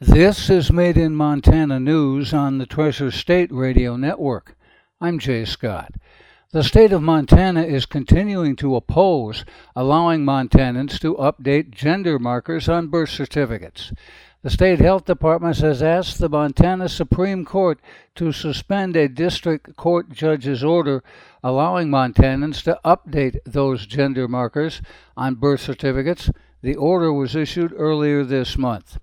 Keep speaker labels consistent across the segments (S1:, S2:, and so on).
S1: This is Made in Montana News on the Treasure State Radio Network. I'm Jay Scott. The state of Montana is continuing to oppose allowing Montanans to update gender markers on birth certificates. The state health department has asked the Montana Supreme Court to suspend a district court judge's order allowing Montanans to update those gender markers on birth certificates. The order was issued earlier this month.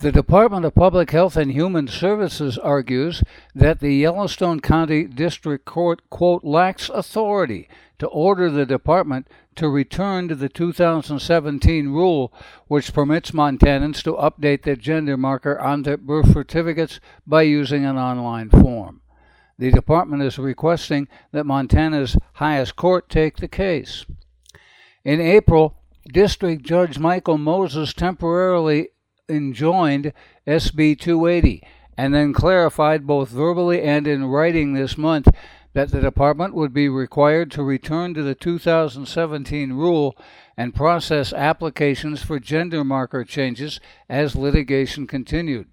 S1: The Department of Public Health and Human Services argues that the Yellowstone County District Court, quote, lacks authority to order the department to return to the 2017 rule which permits Montanans to update their gender marker on their birth certificates by using an online form. The department is requesting that Montana's highest court take the case. In April, District Judge Michael Moses temporarily enjoined SB 280 and then clarified both verbally and in writing this month that the department would be required to return to the 2017 rule and process applications for gender marker changes as litigation continued.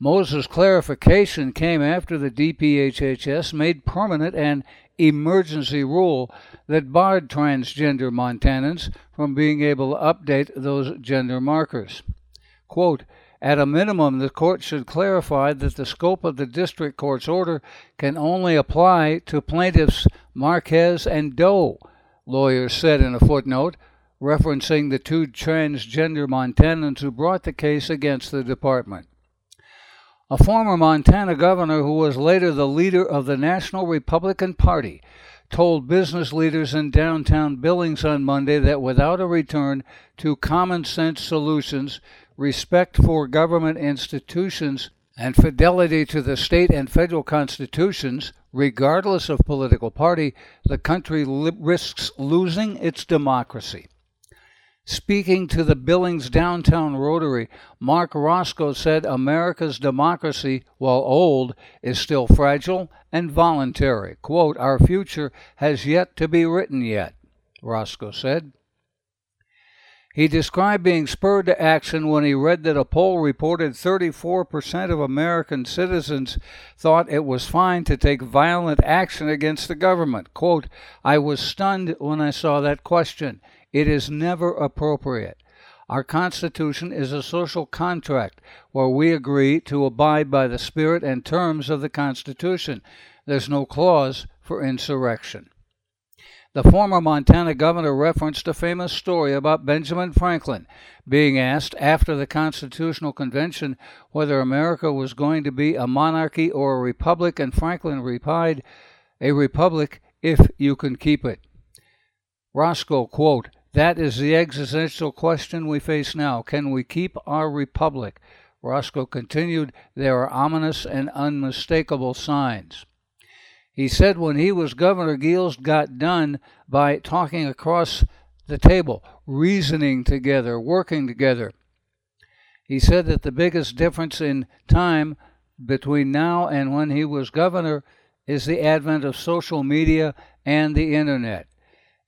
S1: Moses' clarification came after the DPHHS made permanent an emergency rule that barred transgender Montanans from being able to update those gender markers. Quote, at a minimum, the court should clarify that the scope of the district court's order can only apply to plaintiffs Marquez and Doe, lawyers said in a footnote, referencing the two transgender Montanans who brought the case against the department. A former Montana governor who was later the leader of the National Republican Party told business leaders in downtown Billings on Monday that without a return to common sense solutions, respect for government institutions, and fidelity to the state and federal constitutions, regardless of political party, the country li- risks losing its democracy. Speaking to the Billings Downtown Rotary, Marc Racicot said America's democracy, while old, is still fragile and voluntary. Quote, Our future has yet to be written yet, Racicot said. He described being spurred to action when he read that a poll reported 34% of American citizens thought it was fine to take violent action against the government. Quote, I was stunned when I saw that question. It is never appropriate. Our Constitution is a social contract where we agree to abide by the spirit and terms of the Constitution. There's no clause for insurrection. The former Montana governor referenced a famous story about Benjamin Franklin being asked after the Constitutional Convention whether America was going to be a monarchy or a republic, and Franklin replied, A republic if you can keep it. Racicot, quote, That is the existential question we face now. Can we keep our republic? Racicot continued, There are ominous and unmistakable signs. He said when he was governor, Geels got done by talking across the table, reasoning together, working together. He said that the biggest difference in time between now and when he was governor is the advent of social media and the internet.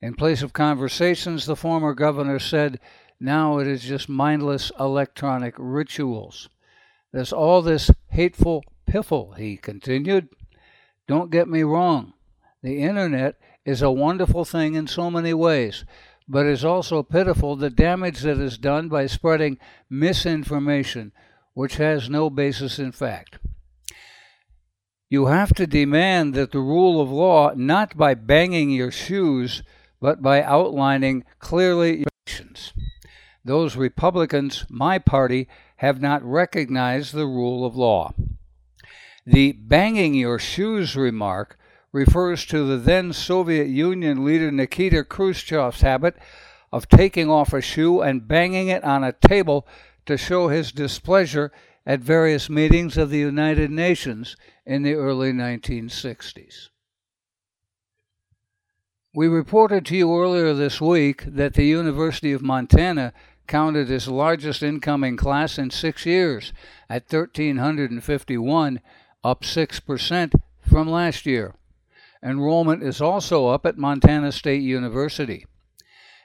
S1: In place of conversations, the former governor said, now it is just mindless electronic rituals. There's all this hateful piffle, he continued. Don't get me wrong. The internet is a wonderful thing in so many ways, but is also pitiful the damage that is done by spreading misinformation which has no basis in fact. You have to demand that the rule of law not by banging your shoes, but by outlining clearly your actions. Those Republicans, my party, have not recognized the rule of law. The banging your shoes remark refers to the then Soviet Union leader Nikita Khrushchev's habit of taking off a shoe and banging it on a table to show his displeasure at various meetings of the United Nations in the early 1960s. We reported to you earlier this week that the University of Montana counted its largest incoming class in six years at 1,351 up 6% from last year. Enrollment is also up at Montana State University.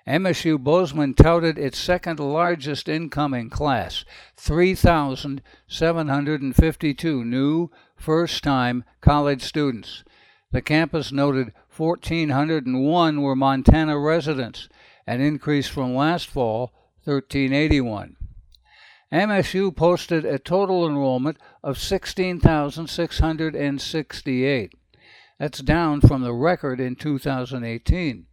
S1: MSU Bozeman touted its second largest incoming class 3,752 new first time college students. The campus noted 1,401 were Montana residents, an increase from last fall, 1,381. MSU posted a total enrollment of 16,668. That's down from the record in 2018.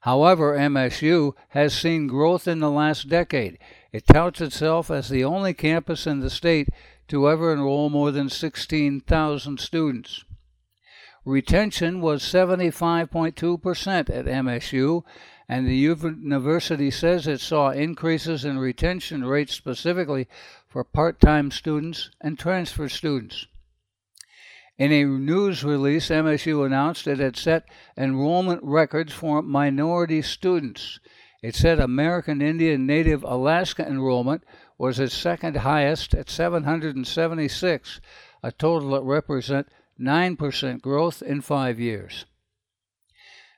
S1: However, MSU has seen growth in the last decade. It touts itself as the only campus in the state to ever enroll more than 16,000 students. Retention was 75.2% at MSU, and the university says it saw increases in retention rates specifically for part time students and transfer students. In a news release, MSU announced it had set enrollment records for minority students. It said American Indian Native Alaska enrollment was its second highest at 776, a total that represents 9% growth in five years.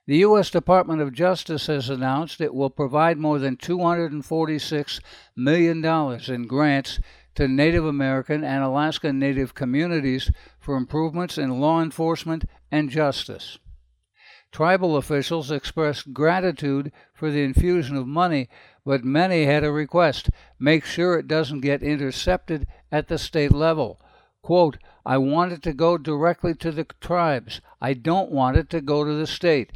S1: The U.S. Department of Justice has announced it will provide more than $246 million in grants to Native American and Alaska Native communities for improvements in law enforcement and justice. Tribal officials expressed gratitude for the infusion of money, but many had a request make sure it doesn't get intercepted at the state level. Quote, I want it to go directly to the tribes. I don't want it to go to the state.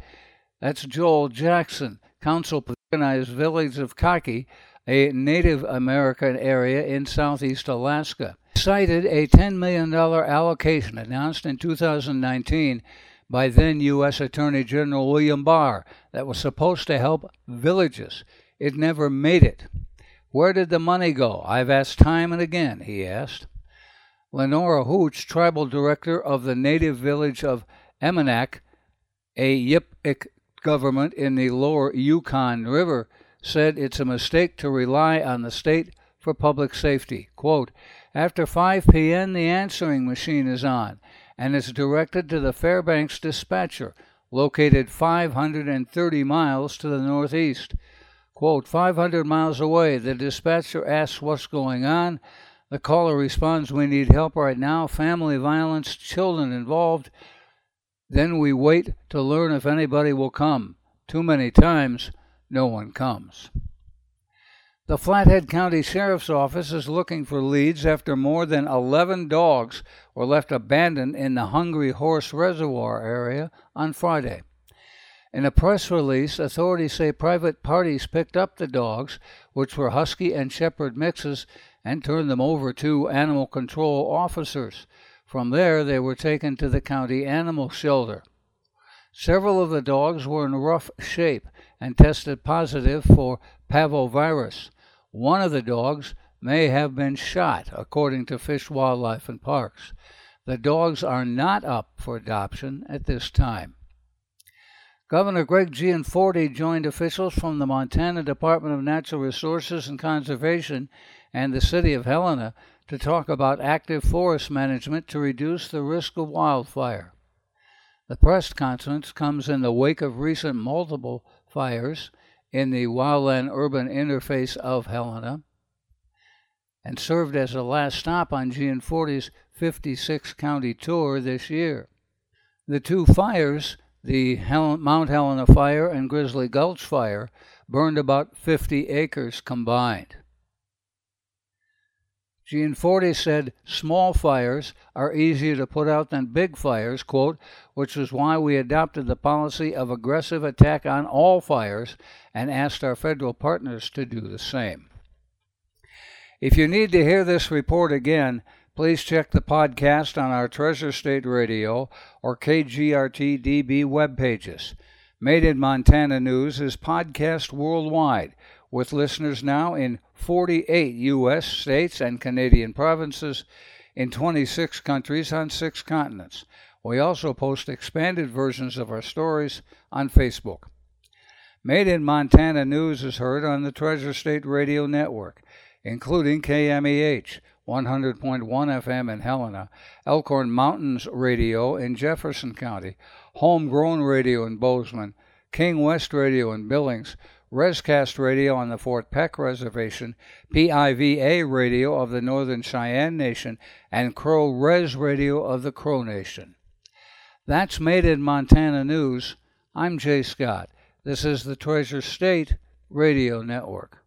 S1: That's Joel Jackson, council organized village of Kake, a Native American area in southeast Alaska, cited a $10 million allocation announced in 2019 by then U.S. Attorney General William Barr that was supposed to help villages. It never made it. Where did the money go? I've asked time and again, he asked. Lenora Hootch, tribal director of the native village of Emmonak, a Yup'ik government in the lower Yukon River, said it's a mistake to rely on the state for public safety. Quote, After 5 p.m., the answering machine is on, and it's directed to the Fairbanks dispatcher, located 530 miles to the northeast. Quote, 500 miles away, the dispatcher asks what's going on. The caller responds, We need help right now, family violence, children involved. Then we wait to learn if anybody will come. Too many times, no one comes. The Flathead County Sheriff's Office is looking for leads after more than 11 dogs were left abandoned in the Hungry Horse Reservoir area on Friday. In a press release, authorities say private parties picked up the dogs, which were Husky and Shepherd mixes, and turned them over to animal control officers. From there, they were taken to the county animal shelter. Several of the dogs were in rough shape and tested positive for parvovirus. One of the dogs may have been shot, according to Fish, Wildlife, and Parks. The dogs are not up for adoption at this time. Governor Greg Gianforte joined officials from the Montana Department of Natural Resources and Conservation and the City of Helena to talk about active forest management to reduce the risk of wildfire. The press conference comes in the wake of recent multiple fires in the wildland urban interface of Helena and served as the last stop on Gianforte's 56 county tour this year. The two fires, the Hel- Mount Helena fire and Grizzly Gulch fire, burned about 50 acres combined. Gianforte said small fires are easier to put out than big fires, quote, which is why we adopted the policy of aggressive attack on all fires and asked our federal partners to do the same. If you need to hear this report again, please check the podcast on our Treasure State Radio or KGRT DB web pages. Made in Montana News is podcast worldwide with listeners now in 48 U.S. states and Canadian provinces, in 26 countries on six continents. We also post expanded versions of our stories on Facebook. Made in Montana News is heard on the Treasure State Radio Network, including KMEH 100.1 FM in Helena, Elkhorn Mountains Radio in Jefferson County, Homegrown Radio in Bozeman, King West Radio in Billings, Rescast Radio on the Fort Peck Reservation, PIVA Radio of the Northern Cheyenne Nation, and Crow Res Radio of the Crow Nation. That's Made in Montana News. I'm Jay Scott. This is the Treasure State Radio Network.